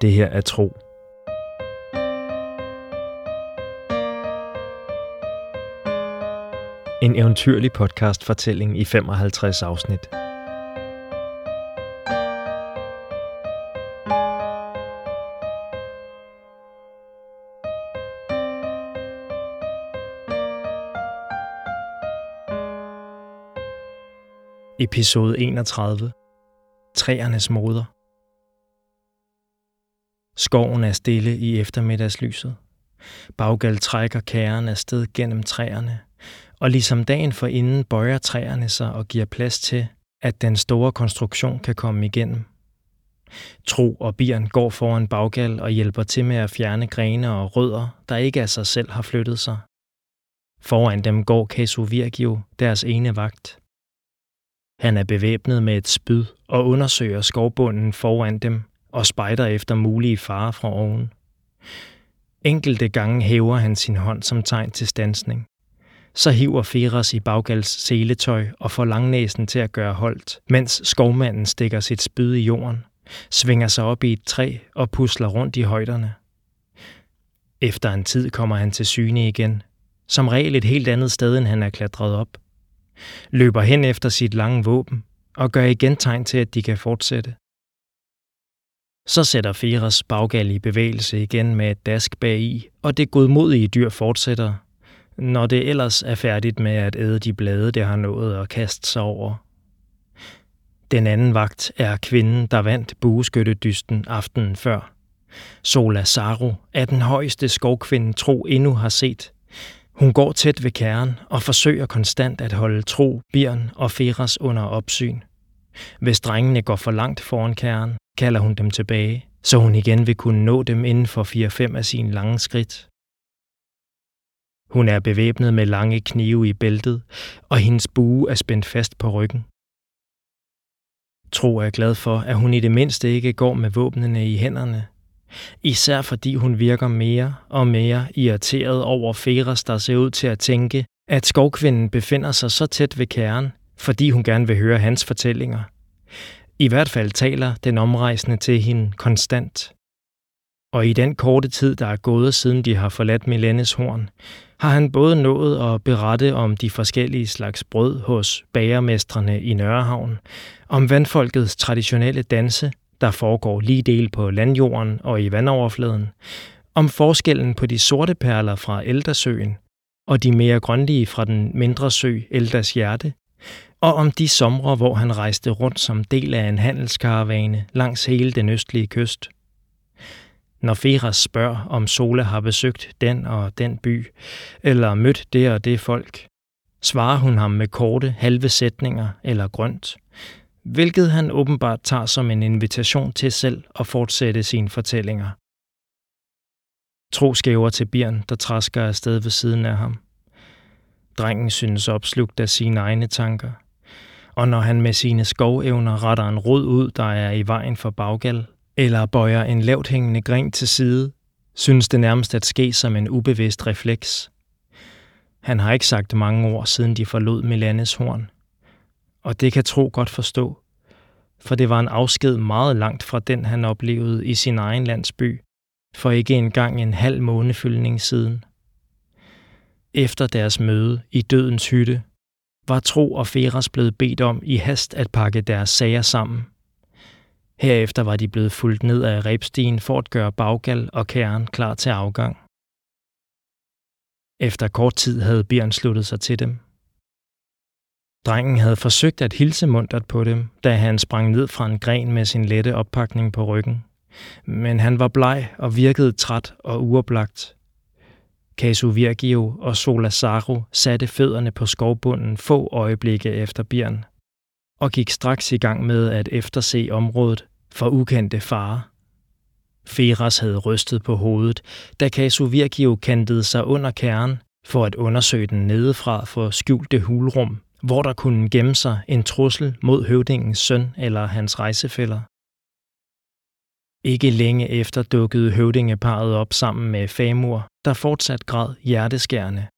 Det her er tro. En eventyrlig podcast-fortælling i 55 afsnit. Episode 31. Træernes moder. Skoven er stille i eftermiddagslyset. Baggal trækker kæren afsted gennem træerne, og ligesom dagen for inden bøjer træerne sig og giver plads til, at den store konstruktion kan komme igennem. Tro og Birn går foran Baggal og hjælper til med at fjerne grene og rødder, der ikke af sig selv har flyttet sig. Foran dem går Casu Virgio, deres ene vagt. Han er bevæbnet med et spyd og undersøger skovbunden foran dem og spejder efter mulige farer fra oven. Enkelte gange hæver han sin hånd som tegn til stansning. Så hiver Feras i baggals seletøj og får langnæsen til at gøre holdt, mens skovmanden stikker sit spyd i jorden, svinger sig op i et træ og pusler rundt i højderne. Efter en tid kommer han til syne igen, som regel et helt andet sted, end han er klatret op – løber hen efter sit lange våben og gør igen tegn til, at de kan fortsætte. Så sætter Feras baggal i bevægelse igen med et dask bagi, og det godmodige dyr fortsætter, når det ellers er færdigt med at æde de blade, det har nået at kaste sig over. Den anden vagt er kvinden, der vandt bueskyttedysten aftenen før. Sola Saru er den højeste skovkvinde tro endnu har set, hun går tæt ved kæren og forsøger konstant at holde Tro, Birn og Feras under opsyn. Hvis drengene går for langt foran kæren, kalder hun dem tilbage, så hun igen vil kunne nå dem inden for 4-5 af sine lange skridt. Hun er bevæbnet med lange knive i bæltet, og hendes bue er spændt fast på ryggen. Tro er glad for, at hun i det mindste ikke går med våbnene i hænderne, Især fordi hun virker mere og mere irriteret over Feras, der ser ud til at tænke, at skovkvinden befinder sig så tæt ved kæren, fordi hun gerne vil høre hans fortællinger. I hvert fald taler den omrejsende til hende konstant. Og i den korte tid, der er gået siden de har forladt Milenes horn, har han både nået at berette om de forskellige slags brød hos bagermestrene i Nørrehavn, om vandfolkets traditionelle danse der foregår lige del på landjorden og i vandoverfladen, om forskellen på de sorte perler fra Eldersøen og de mere grønlige fra den mindre sø Elders Hjerte, og om de somre, hvor han rejste rundt som del af en handelskaravane langs hele den østlige kyst. Når Feras spørger, om Sola har besøgt den og den by, eller mødt det og det folk, svarer hun ham med korte, halve sætninger eller grønt, hvilket han åbenbart tager som en invitation til selv at fortsætte sine fortællinger. Tro skæver til Bjørn, der træsker afsted ved siden af ham. Drengen synes opslugt af sine egne tanker, og når han med sine skovevner retter en rod ud, der er i vejen for baggal, eller bøjer en lavt hængende gren til side, synes det nærmest at ske som en ubevidst refleks. Han har ikke sagt mange ord, siden de forlod Milanes horn – og det kan Tro godt forstå, for det var en afsked meget langt fra den, han oplevede i sin egen landsby, for ikke engang en halv månefyldning siden. Efter deres møde i dødens hytte, var Tro og Feras blevet bedt om i hast at pakke deres sager sammen. Herefter var de blevet fulgt ned af rebstien for at gøre baggal og kæren klar til afgang. Efter kort tid havde Bjørn sluttet sig til dem. Drengen havde forsøgt at hilse muntert på dem, da han sprang ned fra en gren med sin lette oppakning på ryggen. Men han var bleg og virkede træt og uoplagt. Casu Virgio og Solasaro satte fødderne på skovbunden få øjeblikke efter Bjørn og gik straks i gang med at efterse området for ukendte farer. Feras havde rystet på hovedet, da Casu Virgio kantede sig under kernen for at undersøge den nedefra for skjulte hulrum hvor der kunne gemme sig en trussel mod høvdingens søn eller hans rejsefælder. Ikke længe efter dukkede høvdingeparet op sammen med Famur, der fortsat græd hjerteskærende.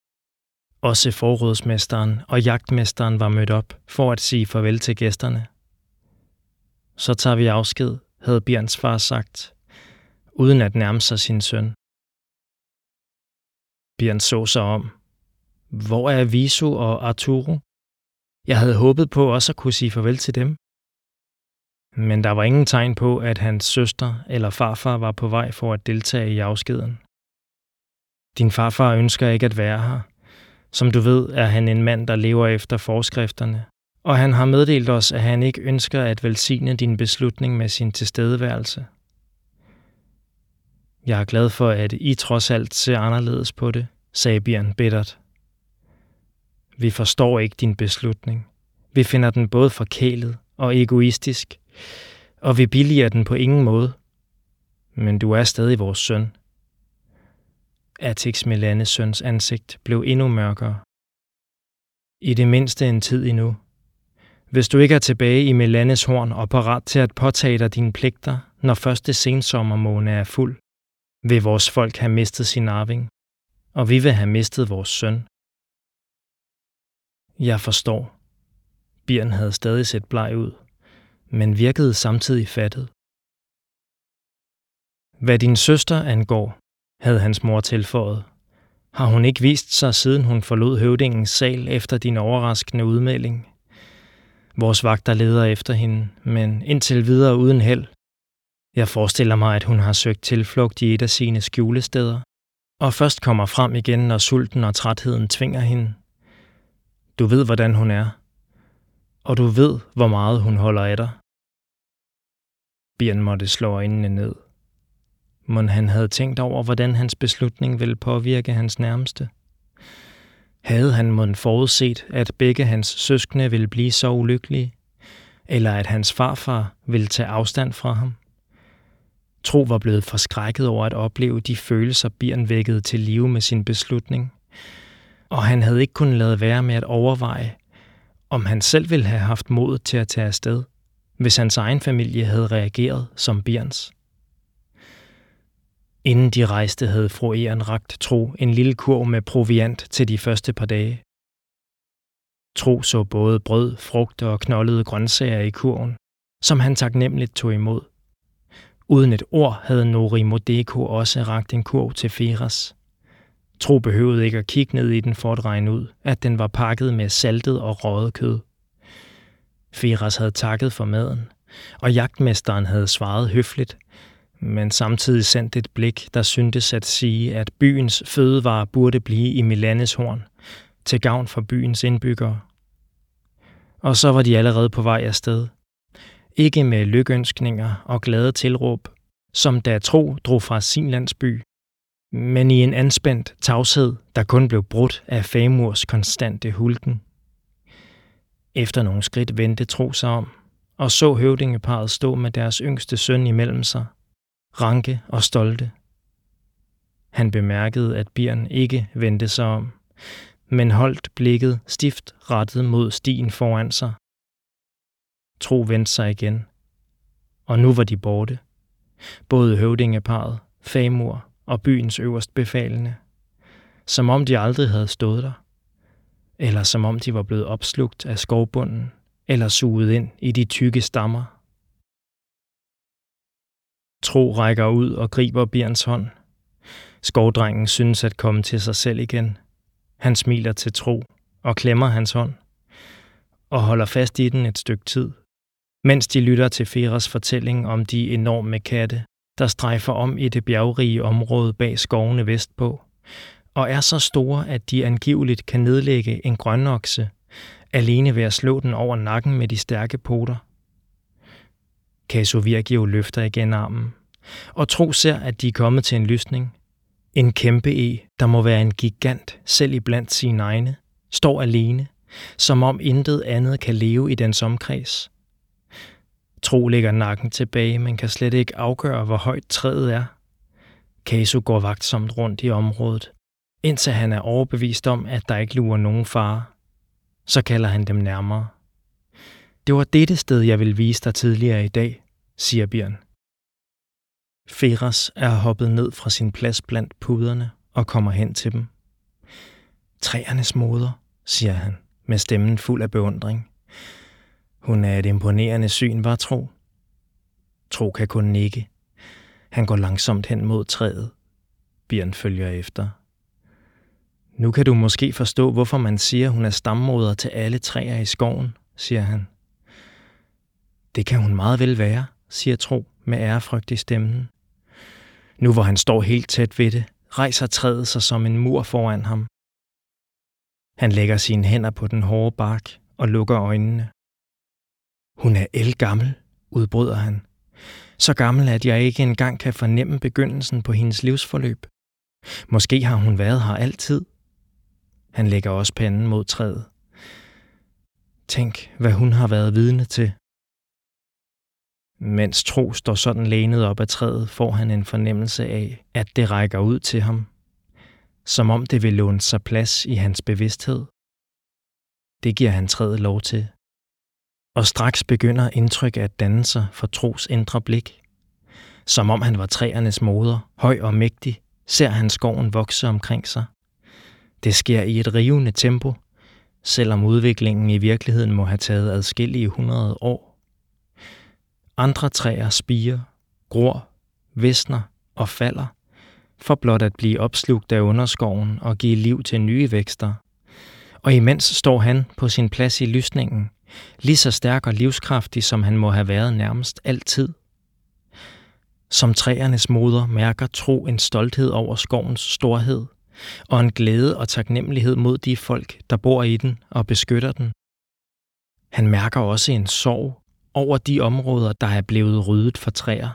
Også forrådsmesteren og jagtmesteren var mødt op for at sige farvel til gæsterne. Så tager vi afsked, havde Bjørns far sagt. uden at nærme sig sin søn. Bjørn så sig om. Hvor er Visu og Arturo? Jeg havde håbet på også at kunne sige farvel til dem. Men der var ingen tegn på, at hans søster eller farfar var på vej for at deltage i afskeden. Din farfar ønsker ikke at være her. Som du ved, er han en mand, der lever efter forskrifterne, og han har meddelt os, at han ikke ønsker at velsigne din beslutning med sin tilstedeværelse. Jeg er glad for, at I trods alt ser anderledes på det, sagde Bjørn bittert. Vi forstår ikke din beslutning. Vi finder den både forkælet og egoistisk, og vi billiger den på ingen måde. Men du er stadig vores søn. Atix Melanes søns ansigt blev endnu mørkere. I det mindste en tid endnu. Hvis du ikke er tilbage i Melanes horn og parat til at påtage dig dine pligter, når første sensommermåne er fuld, vil vores folk have mistet sin arving, og vi vil have mistet vores søn. Jeg forstår. Bjørn havde stadig set bleg ud, men virkede samtidig fattet. Hvad din søster angår, havde hans mor tilføjet, har hun ikke vist sig, siden hun forlod høvdingens sal efter din overraskende udmelding. Vores vagter leder efter hende, men indtil videre uden held. Jeg forestiller mig, at hun har søgt tilflugt i et af sine skjulesteder, og først kommer frem igen, når sulten og trætheden tvinger hende. Du ved, hvordan hun er, og du ved, hvor meget hun holder af dig. Bjørn måtte slå øjnene ned. Men han havde tænkt over, hvordan hans beslutning ville påvirke hans nærmeste. Havde han mon forudset, at begge hans søskende ville blive så ulykkelige, eller at hans farfar ville tage afstand fra ham? Tro var blevet forskrækket over at opleve de følelser, Bjørn vækkede til live med sin beslutning. Og han havde ikke kunnet lade være med at overveje, om han selv ville have haft mod til at tage afsted, hvis hans egen familie havde reageret som Bjørns. Inden de rejste, havde fru Eren ragt Tro en lille kurv med proviant til de første par dage. Tro så både brød, frugt og knoldede grøntsager i kurven, som han taknemmeligt tog imod. Uden et ord havde Nori Modeko også ragt en kurv til Feras. Tro behøvede ikke at kigge ned i den for at regne ud, at den var pakket med saltet og røget kød. Feras havde takket for maden, og jagtmesteren havde svaret høfligt, men samtidig sendt et blik, der syntes at sige, at byens fødevare burde blive i Milanes horn, til gavn for byens indbyggere. Og så var de allerede på vej afsted. Ikke med lykønskninger og glade tilråb, som da Tro drog fra sin landsby, men i en anspændt tavshed, der kun blev brudt af Famurs konstante hulken. Efter nogle skridt vendte Tro sig om, og så høvdingeparet stå med deres yngste søn imellem sig – ranke og stolte. Han bemærkede, at Bjørn ikke vendte sig om, men holdt blikket stift rettet mod stien foran sig. Tro vendte sig igen, og nu var de borte. Både høvdingeparet, Famur og byens øverst befalende. Som om de aldrig havde stået der. Eller som om de var blevet opslugt af skovbunden, eller suget ind i de tykke stammer Tro rækker ud og griber Bjørns hånd. Skovdrengen synes at komme til sig selv igen. Han smiler til Tro og klemmer hans hånd og holder fast i den et stykke tid, mens de lytter til Feras fortælling om de enorme katte, der strejfer om i det bjergrige område bag skovene vestpå, og er så store, at de angiveligt kan nedlægge en grønokse, alene ved at slå den over nakken med de stærke poter. Caso Virgio løfter igen armen, og Tro ser, at de er kommet til en lysning. En kæmpe e, der må være en gigant, selv i blandt sine egne, står alene, som om intet andet kan leve i dens omkreds. Tro lægger nakken tilbage, men kan slet ikke afgøre, hvor højt træet er. Caso går vagtsomt rundt i området, indtil han er overbevist om, at der ikke lurer nogen fare. Så kalder han dem nærmere. Det var dette sted, jeg ville vise dig tidligere i dag, siger Bjørn. Feras er hoppet ned fra sin plads blandt puderne og kommer hen til dem. Træernes moder, siger han, med stemmen fuld af beundring. Hun er et imponerende syn, var Tro. Tro kan kun nikke. Han går langsomt hen mod træet. Bjørn følger efter. Nu kan du måske forstå, hvorfor man siger, hun er stammoder til alle træer i skoven, siger han. Det kan hun meget vel være, siger Tro med ærefrygt i stemmen. Nu hvor han står helt tæt ved det, rejser træet sig som en mur foran ham. Han lægger sine hænder på den hårde bark og lukker øjnene. Hun er elgammel, udbryder han. Så gammel, at jeg ikke engang kan fornemme begyndelsen på hendes livsforløb. Måske har hun været her altid. Han lægger også panden mod træet. Tænk, hvad hun har været vidne til. Mens Tro står sådan lænet op ad træet, får han en fornemmelse af, at det rækker ud til ham. Som om det vil låne sig plads i hans bevidsthed. Det giver han træet lov til. Og straks begynder indtryk at danne sig for Tros indre blik. Som om han var træernes moder, høj og mægtig, ser han skoven vokse omkring sig. Det sker i et rivende tempo, selvom udviklingen i virkeligheden må have taget adskillige hundrede år. Andre træer spiger, gror, visner og falder, for blot at blive opslugt af underskoven og give liv til nye vækster. Og imens står han på sin plads i lysningen, lige så stærk og livskraftig, som han må have været nærmest altid. Som træernes moder mærker tro en stolthed over skovens storhed, og en glæde og taknemmelighed mod de folk, der bor i den og beskytter den. Han mærker også en sorg over de områder, der er blevet ryddet for træer.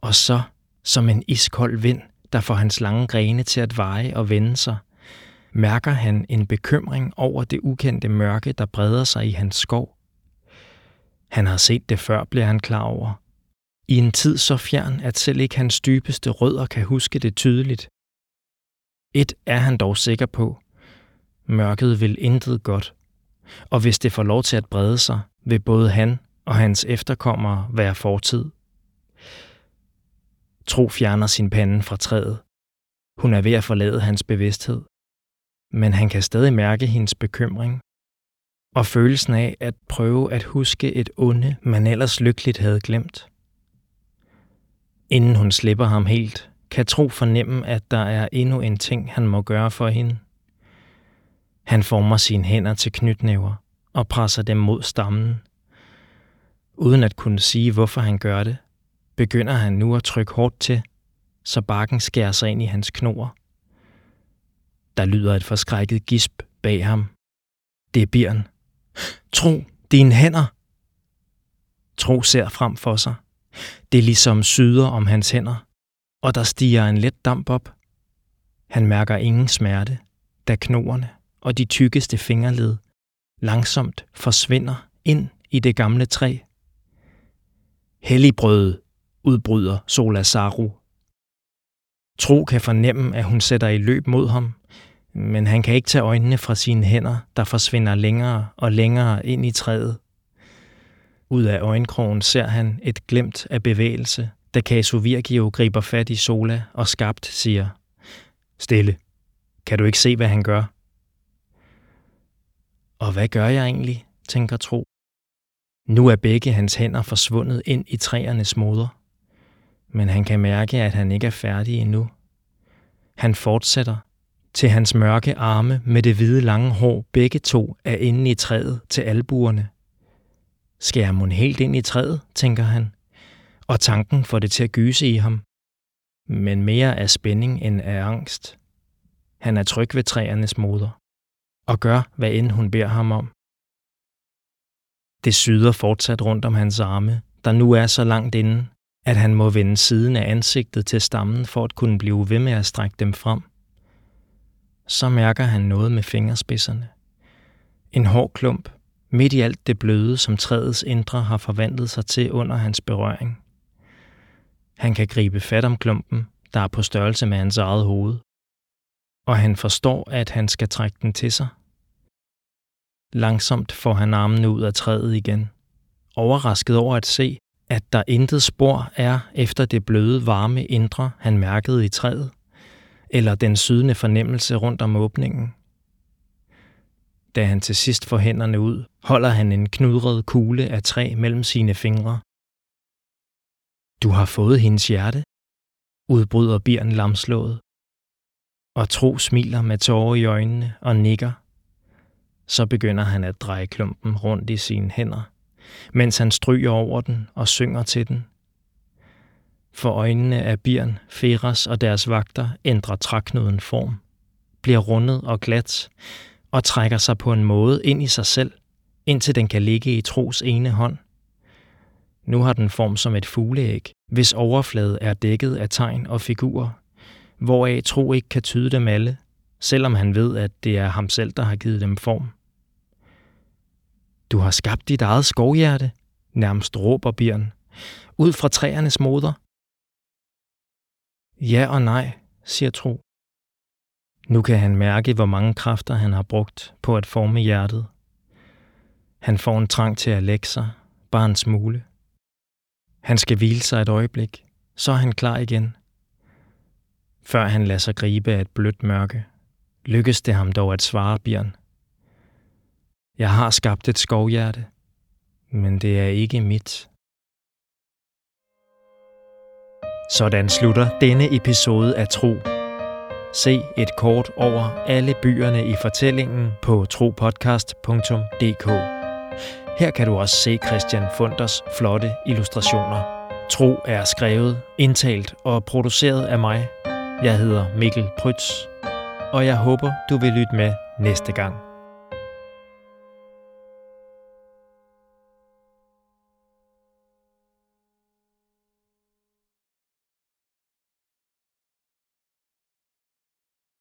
Og så, som en iskold vind, der får hans lange grene til at veje og vende sig, mærker han en bekymring over det ukendte mørke, der breder sig i hans skov. Han har set det før, bliver han klar over. I en tid så fjern, at selv ikke hans dybeste rødder kan huske det tydeligt. Et er han dog sikker på. Mørket vil intet godt. Og hvis det får lov til at brede sig, vil både han og hans efterkommere være fortid. Tro fjerner sin pande fra træet. Hun er ved at forlade hans bevidsthed. Men han kan stadig mærke hendes bekymring. Og følelsen af at prøve at huske et onde, man ellers lykkeligt havde glemt. Inden hun slipper ham helt, kan Tro fornemme, at der er endnu en ting, han må gøre for hende. Han former sine hænder til knytnæver og presser dem mod stammen. Uden at kunne sige, hvorfor han gør det, begynder han nu at trykke hårdt til, så barken skærer sig ind i hans knor. Der lyder et forskrækket gisp bag ham. Det er Bjørn. Tro, dine hænder! Tro ser frem for sig. Det er ligesom syder om hans hænder, og der stiger en let damp op. Han mærker ingen smerte, da knoerne og de tykkeste fingerled langsomt forsvinder ind i det gamle træ. Helligbrød, udbryder Solasaru. Tro kan fornemme, at hun sætter i løb mod ham, men han kan ikke tage øjnene fra sine hænder, der forsvinder længere og længere ind i træet. Ud af øjenkrogen ser han et glemt af bevægelse, da Casu Virgio griber fat i Sola og skabt siger, Stille, kan du ikke se, hvad han gør? Og hvad gør jeg egentlig, tænker Tro. Nu er begge hans hænder forsvundet ind i træernes moder, men han kan mærke, at han ikke er færdig endnu. Han fortsætter, til hans mørke arme med det hvide lange hår begge to er inde i træet til albuerne. Skal jeg mon helt ind i træet, tænker han, og tanken får det til at gyse i ham. Men mere af spænding end af angst. Han er tryg ved træernes moder, og gør, hvad end hun beder ham om. Det syder fortsat rundt om hans arme, der nu er så langt inde, at han må vende siden af ansigtet til stammen for at kunne blive ved med at strække dem frem. Så mærker han noget med fingerspidserne. En hård klump, midt i alt det bløde, som træets indre har forvandlet sig til under hans berøring. Han kan gribe fat om klumpen, der er på størrelse med hans eget hoved. Og han forstår, at han skal trække den til sig. Langsomt får han armene ud af træet igen, overrasket over at se, at der intet spor er efter det bløde, varme indre, han mærkede i træet, eller den sydende fornemmelse rundt om åbningen. Da han til sidst får hænderne ud, holder han en knudret kugle af træ mellem sine fingre. Du har fået hendes hjerte, udbryder Birn lamslået. Og Tro smiler med tårer i øjnene og nikker. Så begynder han at dreje klumpen rundt i sine hænder, mens han stryger over den og synger til den. For øjnene af Birn, Feras og deres vagter ændrer træknuden form, bliver rundet og glat og trækker sig på en måde ind i sig selv, indtil den kan ligge i Tros ene hånd. Nu har den form som et fugleæg, hvis overflade er dækket af tegn og figurer, hvoraf Tro ikke kan tyde dem alle, selvom han ved, at det er ham selv, der har givet dem form. Du har skabt dit eget skovhjerte, nærmest råber Bjørn, ud fra træernes moder. Ja og nej, siger Tro. Nu kan han mærke, hvor mange kræfter han har brugt på at forme hjertet. Han får en trang til at lægge sig, bare en smule. Han skal hvile sig et øjeblik, så er han klar igen. Før han lader sig gribe af et blødt mørke, lykkes det ham dog at svare Bjørn. Jeg har skabt et skovhjerte, men det er ikke mit. Sådan slutter denne episode af Tro. Se et kort over alle byerne i fortællingen på tropodcast.dk. Her kan du også se Christian Funders flotte illustrationer. Tro er skrevet, indtalt og produceret af mig. Jeg hedder Mikkel Prytz, og jeg håber, du vil lytte med næste gang.